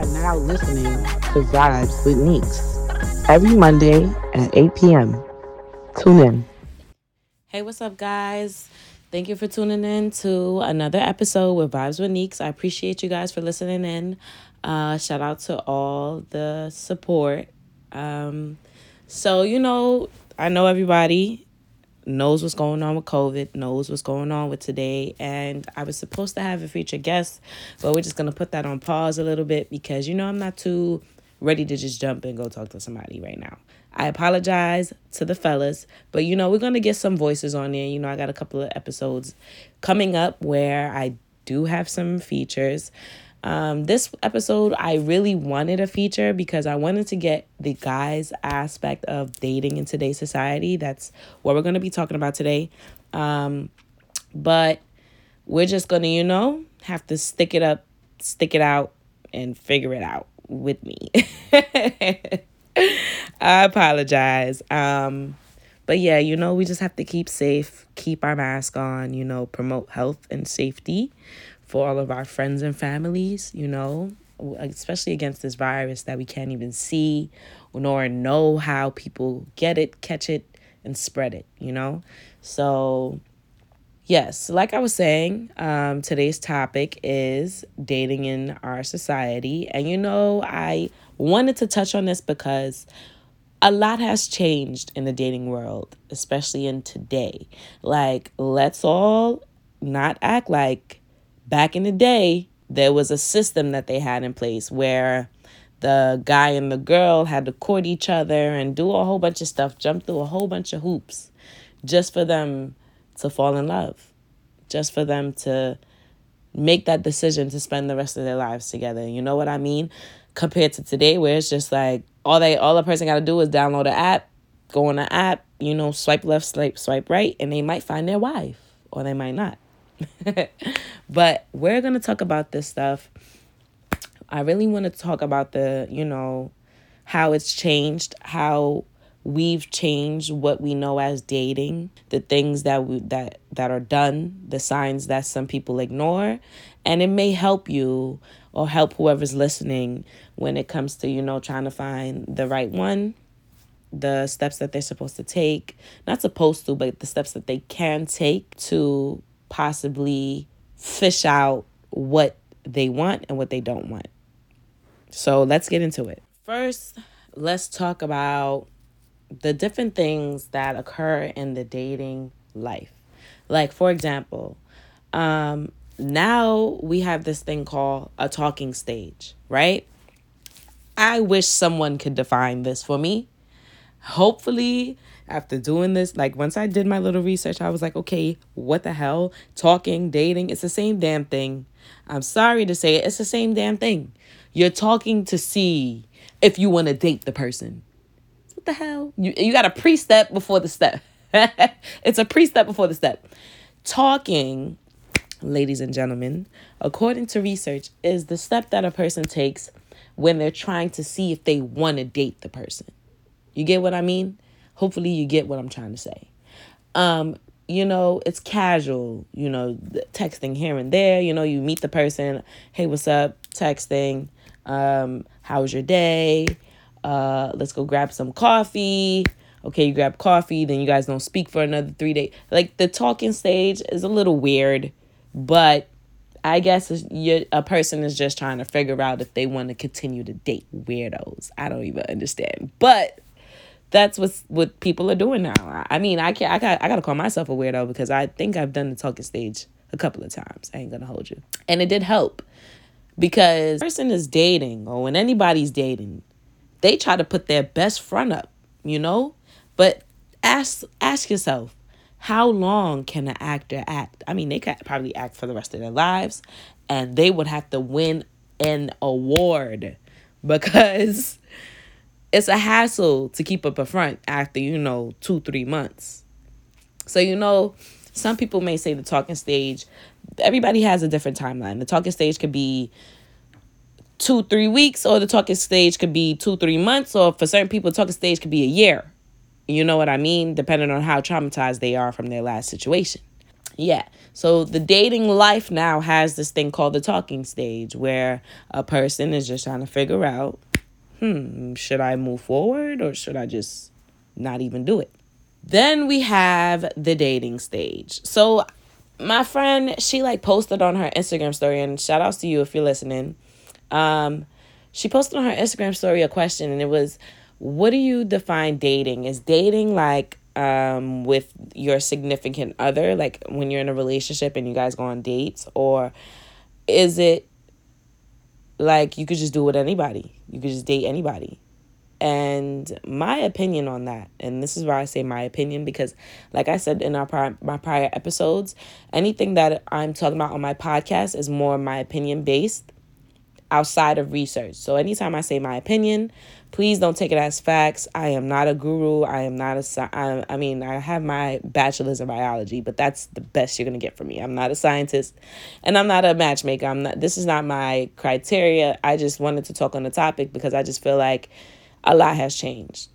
are now listening to Vibes with Neeks every Monday at 8 p.m. Tune in. Hey, what's up, guys? Thank you for tuning in to another episode with Vibes with Neeks. I appreciate you guys for listening in. Uh, shout out to all the support. Um, so, you know, I know everybody knows what's going on with COVID, knows what's going on with today. And I was supposed to have a featured guest, but we're just going to put that on pause a little bit because, you know, I'm not too ready to just jump and go talk to somebody right now. I apologize to the fellas, but you know, we're going to get some voices on there. You know, I got a couple of episodes coming up where I do have some features. Um, this episode, I really wanted a feature because I wanted to get the guys aspect of dating in today's society. That's what we're going to be talking about today. Um, but we're just going to, you know, have to stick it up, stick it out, and figure it out with me. I apologize. Um, but yeah, you know, we just have to keep safe, keep our mask on, you know, promote health and safety for all of our friends and families, you know, especially against this virus that we can't even see nor know how people get it, catch it, and spread it, you know? So, yes, like I was saying, um, today's topic is dating in our society. And, you know, I wanted to touch on this because a lot has changed in the dating world, especially in today. Like, let's all not act like back in the day, there was a system that they had in place where the guy and the girl had to court each other and do a whole bunch of stuff, jump through a whole bunch of hoops just for them to fall in love, just for them to make that decision to spend the rest of their lives together. You know what I mean? Compared to today where it's just like all they all the person got to do is download an app, go on the app, you know, swipe left, swipe swipe right and they might find their wife or they might not. but we're to talk about this stuff. I really want to talk about the, you know, how it's changed, how we've changed what we know as dating, the things that we that that are done, the signs that some people ignore, and it may help you or help whoever's listening when it comes to, you know, trying to find the right one the steps that they're supposed to take not supposed to but the steps that they can take to possibly fish out what they want and what they don't want. So let's get into it. First, let's talk about the different things that occur in the dating life. Like, for example, um, now we have this thing called a talking stage, right? I wish someone could define this for me. Hopefully, after doing this, like once I did my little research, I was like, okay, what the hell? Talking, dating, it's the same damn thing. I'm sorry to say it, it's the same damn thing. You're talking to see if you want to date the person. What the hell? You you got a pre-step before the step. it's a pre-step before the step. Talking, ladies and gentlemen, according to research, is the step that a person takes when they're trying to see if they want to date the person. You get what I mean? hopefully you get what I'm trying to say. Um, you know, it's casual, you know, texting here and there, you know, you meet the person, hey, what's up? Texting, um, how was your day? Uh, let's go grab some coffee. Okay, you grab coffee, then you guys don't speak for another three days. Like the talking stage is a little weird, but I guess a person is just trying to figure out if they want to continue to date weirdos. I don't even understand. But that's what's what people are doing now. I mean, I can't. I got. I got to call myself a weirdo because I think I've done the talking stage a couple of times. I ain't gonna hold you, and it did help because person is dating or when anybody's dating, they try to put their best front up, you know. But ask ask yourself, how long can an actor act? I mean, they could probably act for the rest of their lives, and they would have to win an award because it's a hassle to keep up a front after, you know, two, three months. So, you know, some people may say the talking stage, everybody has a different timeline. The talking stage could be two, three weeks, or the talking stage could be two, three months, or for certain people, the talking stage could be a year. You know what I mean? Depending on how traumatized they are from their last situation. yeah. So the dating life now has this thing called the talking stage where a person is just trying to figure out, hmm, should I move forward or should I just not even do it? Then we have the dating stage. So my friend, she like posted on her Instagram story, and shout outs to you if you're listening. Um, she posted on her Instagram story a question, and it was, "What do you define dating? Is dating like um with your significant other, like when you're in a relationship and you guys go on dates, or is it like you could just do it with anybody? You could just date anybody." And my opinion on that, and this is why I say my opinion because, like I said in our prior, my prior episodes, anything that I'm talking about on my podcast is more my opinion based outside of research. So anytime I say my opinion, please don't take it as facts. I am not a guru. I am not a I, I mean, I have my bachelor's in biology, but that's the best you're going to get from me. I'm not a scientist and I'm not a matchmaker. I'm not this is not my criteria. I just wanted to talk on the topic because I just feel like a lot has changed.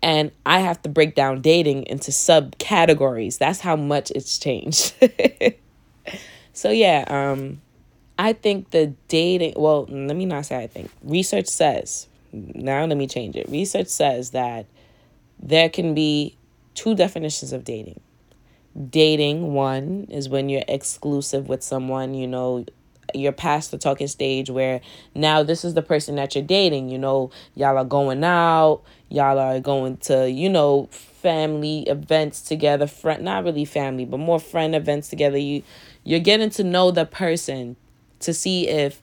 And I have to break down dating into subcategories. That's how much it's changed. so yeah, um I think the dating well, let me not say I think. Research says, now let me change it. Research says that there can be two definitions of dating. Dating, one, is when you're exclusive with someone, you know, you're past the talking stage where now this is the person that you're dating. You know, y'all are going out, y'all are going to, you know, family events together, friend not really family, but more friend events together. You you're getting to know the person to see if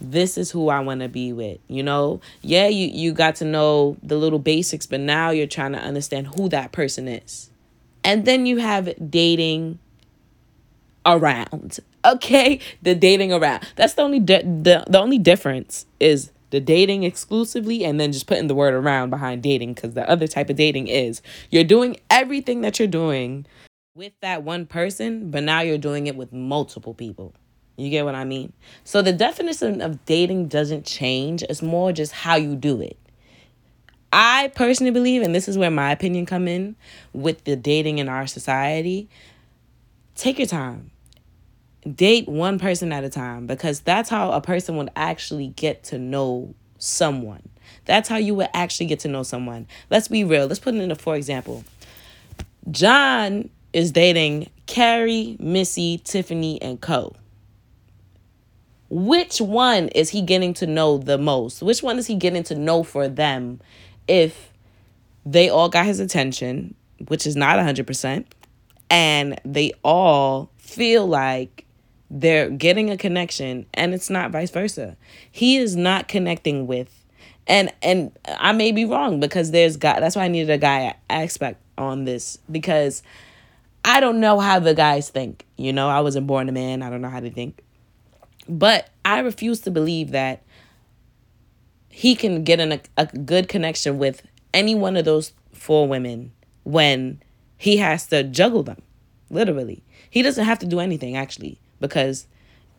this is who I want to be with. You know, yeah, you you got to know the little basics, but now you're trying to understand who that person is. And then you have dating around. Okay, the dating around. That's the only di- the the only difference is the dating exclusively and then just putting the word around behind dating because the other type of dating is you're doing everything that you're doing with that one person, but now you're doing it with multiple people. You get what I mean? So the definition of dating doesn't change. It's more just how you do it. I personally believe, and this is where my opinion come in with the dating in our society, take your time date one person at a time because that's how a person would actually get to know someone. That's how you would actually get to know someone. Let's be real. Let's put it in a for example. John is dating Carrie, Missy, Tiffany, and Co. Which one is he getting to know the most? Which one is he getting to know for them if they all got his attention, which is not 100%, and they all feel like they're getting a connection and it's not vice versa? He is not connecting with and and i may be wrong because there's guy that's why i needed a guy aspect on this because i don't know how the guys think you know? I wasn't born a man. I don't know how to think but i refuse to believe that he can get a, a good connection with any one of those four women when he has to juggle them literally he doesn't have to do anything actually because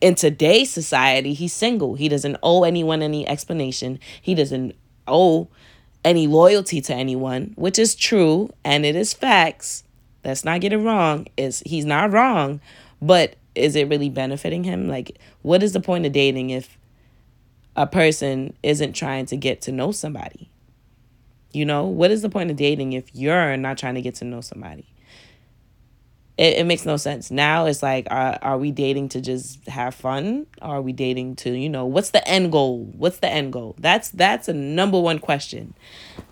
in today's society, he's single. He doesn't owe anyone any explanation. He doesn't owe any loyalty to anyone, which is true and it is facts. Let's not get it wrong. Is he's not wrong, but is it really benefiting him? Like, what is the point of dating if a person isn't trying to get to know somebody? You know, what is the point of dating if you're not trying to get to know somebody? It, it makes no sense. Now it's like, are, are we dating to just have fun? Are we dating to, you know, what's the end goal? What's the end goal? That's that's a number one question.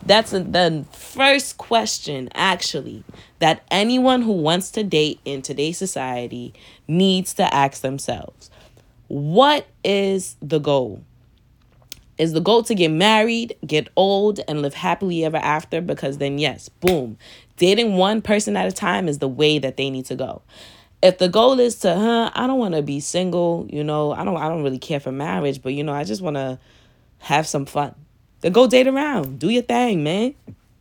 That's a, the first question, actually, that anyone who wants to date in today's society needs to ask themselves. What is the goal? Is the goal to get married, get old, and live happily ever after? Because then, yes, boom, dating one person at a time is the way that they need to go. If the goal is to, huh, I don't want to be single, you know, I don't I don't really care for marriage, but you know, I just want to have some fun. Then go date around. Do your thing, man.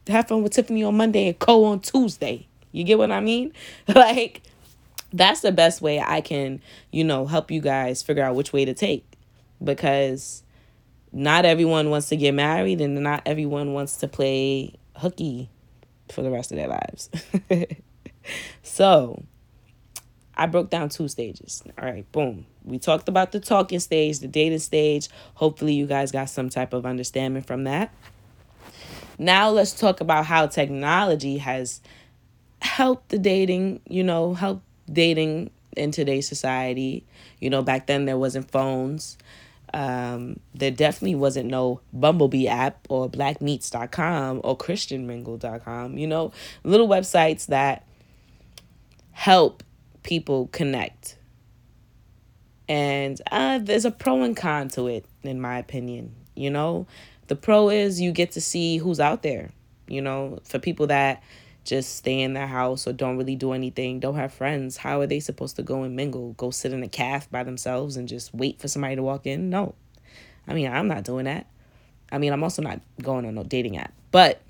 Have fun with Tiffany on Monday and Co on Tuesday. You get what I mean? like that's the best way I can, you know, help you guys figure out which way to take because not everyone wants to get married and not everyone wants to play hooky for the rest of their lives. so, I broke down two stages. All right, boom. We talked about the talking stage, the dating stage. Hopefully, you guys got some type of understanding from that. Now, let's talk about how technology has helped the dating, you know, helped dating in today's society. You know, back then there wasn't phones. Um, there definitely wasn't no Bumblebee app or blackmeets.com or christianmingle.com, you know, little websites that help people connect. And uh, there's a pro and con to it, in my opinion. You know, the pro is you get to see who's out there. You know, for people that just stay in their house or don't really do anything, don't have friends, how are they supposed to go and mingle? Go sit in a calf by themselves and just wait for somebody to walk in? No. I mean, I'm not doing that. I mean, I'm also not going on no dating app. But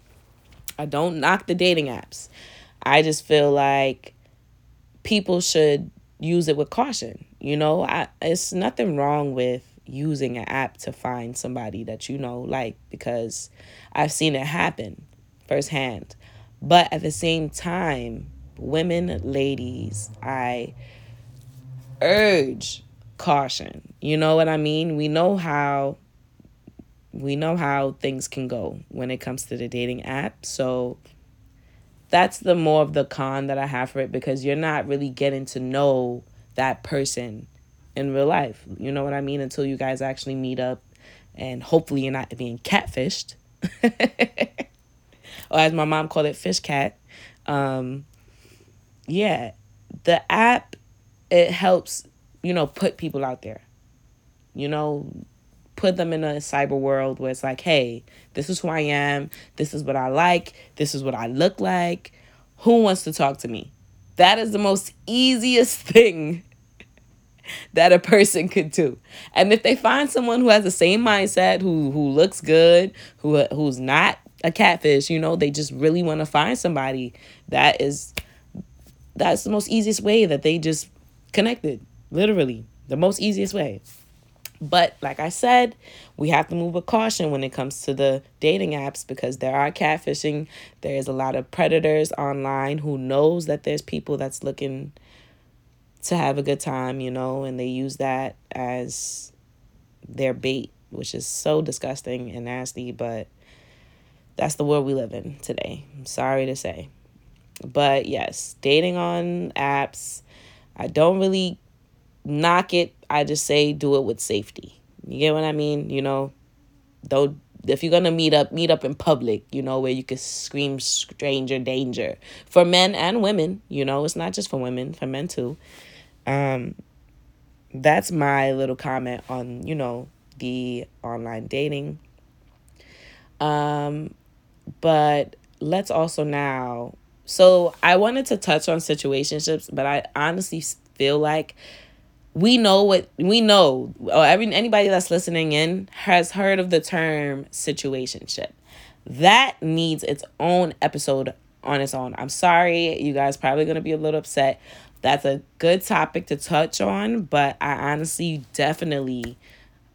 I don't knock the dating apps. I just feel like people should use it with caution. You know, I it's nothing wrong with using an app to find somebody that you know like because I've seen it happen firsthand. But at the same time, women, ladies, I urge caution. You know what I mean? We know how we know how things can go when it comes to the dating app. So that's the more of the con that I have for it because you're not really getting to know that person in real life. You know what I mean? Until you guys actually meet up and hopefully you're not being catfished. or as my mom called it, fish cat. Um, yeah, the app, it helps, you know, put people out there. You know, put them in a cyber world where it's like, hey, this is who I am. This is what I like. This is what I look like. Who wants to talk to me? That is the most easiest thing that a person could do. And if they find someone who has the same mindset, who who looks good, who who's not a catfish, you know, they just really want to find somebody that is that's the most easiest way that they just connected. Literally, the most easiest way. But like I said, we have to move with caution when it comes to the dating apps because there are catfishing. There's a lot of predators online who knows that there's people that's looking to have a good time, you know, and they use that as their bait, which is so disgusting and nasty, but that's the world we live in today. I'm sorry to say. But yes, dating on apps, I don't really knock it. I just say do it with safety. You get what I mean? You know, though if you're gonna meet up, meet up in public, you know, where you can scream stranger danger. For men and women, you know, it's not just for women, for men too. Um that's my little comment on, you know, the online dating. Um but let's also now so I wanted to touch on situationships, but I honestly feel like we know what we know or every anybody that's listening in has heard of the term situationship. That needs its own episode on its own. I'm sorry you guys probably to be a little upset. That's a good topic to touch on but i honestly definitely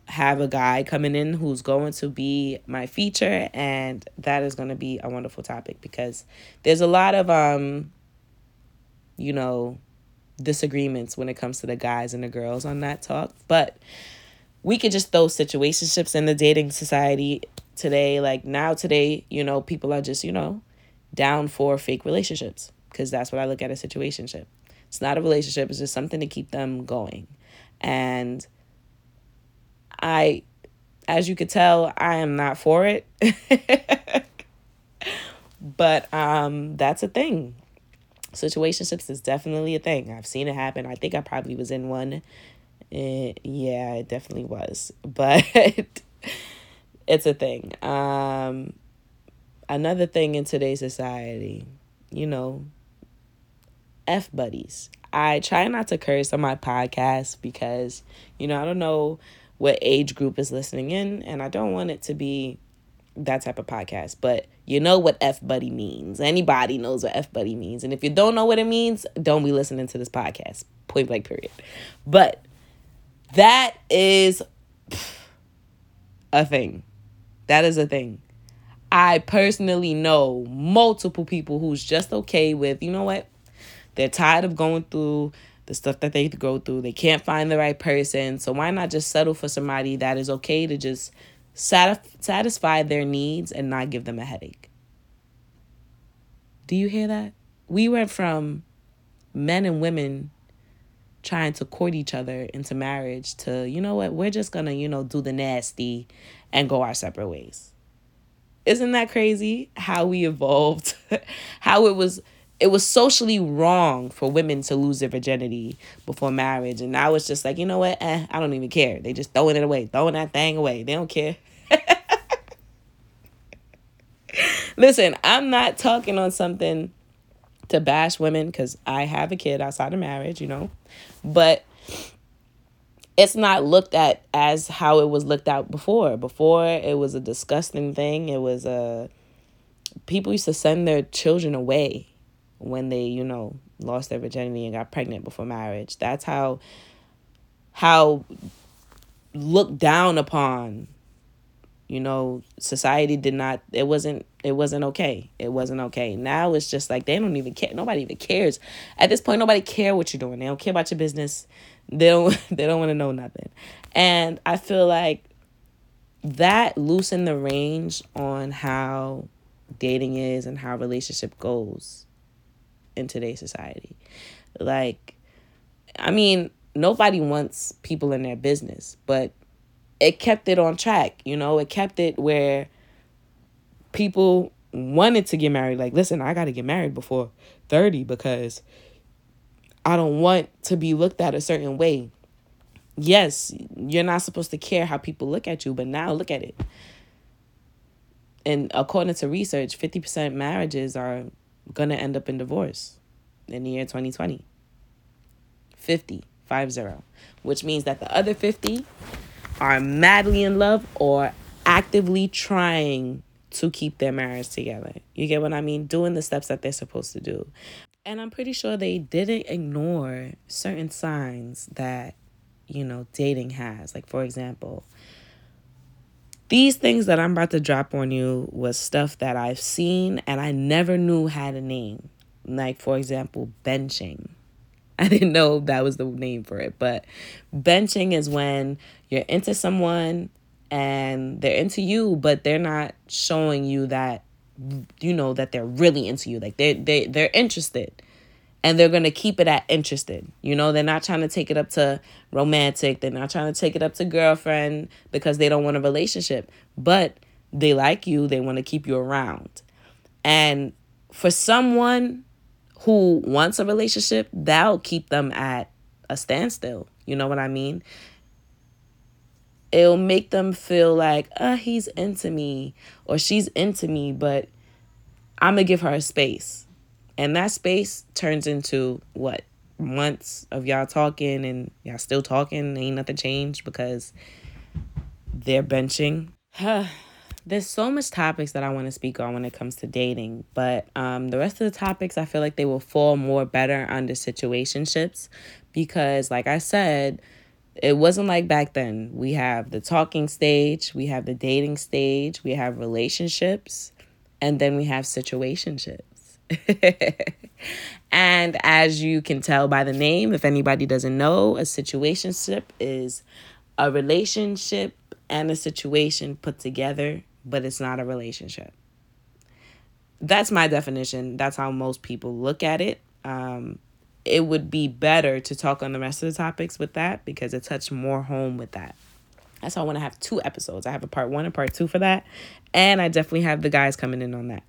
have a guy coming in who's going to be my feature and that is going to be a wonderful topic because there's a lot of um you know disagreements when it comes to the guys and the girls on that talk. But we could just throw situationships in the dating society today. Like now, today, you know, people are just, you know, down for fake relationships because that's what I look at a situationship. It's not a relationship, it's just something to keep them going. And I, as you could tell, I am not for it. but um, that's a thing situationships is definitely a thing. I've seen it happen. I think I probably was in one. It, eh, yeah, it definitely was. But it's a thing. Um, another thing in today's society, you know, F buddies. I try not to curse on my podcast because, you know, I don't know what age group is listening in, and I don't want it to be that type of podcast. But you know what F buddy means. Anybody knows what F buddy means. And if you don't know what it means, don't be listening to this podcast. Point blank, period. But that is a thing. That is a thing. I personally know multiple people who's just okay with, you know what? They're tired of going through the stuff that they go through. They can't find the right person. So why not just settle for somebody that is okay to just satisfy their needs and not give them a headache? Do you hear that? We went from men and women trying to court each other into marriage to, you know what, we're just gonna, you know, do the nasty and go our separate ways. Isn't that crazy how we evolved? how it was it was socially wrong for women to lose their virginity before marriage. And now it's just like, you know what? Eh, I don't even care. They just throwing it away, throwing that thing away. They don't care. Listen, I'm not talking on something to bash women because I have a kid outside of marriage, you know, but it's not looked at as how it was looked at before. Before, it was a disgusting thing. It was a people used to send their children away when they, you know, lost their virginity and got pregnant before marriage. That's how how looked down upon you know society did not it wasn't it wasn't okay. It wasn't okay. Now it's just like they don't even care. Nobody even cares. At this point nobody care what you're doing. They don't care about your business. They don't they don't want to know nothing. And i feel like that loosened the range on how dating is and how relationship goes in today's society. Like, I mean, nobody wants people in their business, but it kept it on track, you know, it kept it where people wanted to get married. Like, listen, I got to get married before 30 because I don't want to be looked at a certain way. Yes, you're not supposed to care how people look at you, but now look at it. And according to research, 50% marriages are to end up in divorce in the year 2020. 50, 5 0. Which means that the other 50 are madly in love or actively trying to keep their marriage together. You get what I mean? Doing the steps that they're supposed to do. And I'm pretty sure they didn't ignore certain signs that, you know, dating has. Like, for example, these things that I'm about to drop on you was stuff that I've seen and I never knew had a name. Like, for example, benching. I didn't know that was the name for it, but benching is when you're into someone and they're into you, but they're not showing you that you know that they're really into you. Like they they they're interested and they're going to keep it at interested. You know, they're not trying to take it up to romantic, they're not trying to take it up to girlfriend because they don't want a relationship, but they like you, they want to keep you around. And for someone who wants a relationship, that'll keep them at a standstill. You know what I mean? It'll make them feel like, uh, he's into me or she's into me, but I'm to give her a space and that space turns into what? Months of y'all talking and y'all still talking. Ain't nothing changed because they're benching. There's so much topics that I want to speak on when it comes to dating, but um, the rest of the topics I feel like they will fall more better under situationships because, like I said, it wasn't like back then. We have the talking stage, we have the dating stage, we have relationships, and then we have situationships. and as you can tell by the name, if anybody doesn't know, a situationship is a relationship and a situation put together, but it's not a relationship. That's my definition. That's how most people look at it. Um, it would be better to talk on the rest of the topics with that because it touched more home with that. That's why I want to have two episodes. I have a part one and part two for that. And I definitely have the guys coming in on that.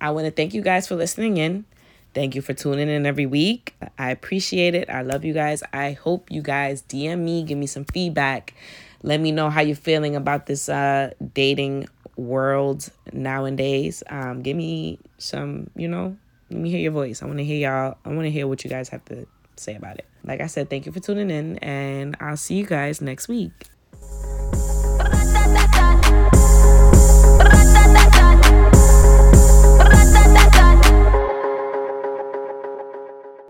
I want to thank you guys for listening in. Thank you for tuning in every week. I appreciate it. I love you guys. I hope you guys DM me, give me some feedback. Let me know how you're feeling about this uh, dating world nowadays. Um, give me some, you know, let me hear your voice. I want to hear y'all. I want to hear what you guys have to say about it. Like I said, thank you for tuning in, and I'll see you guys next week.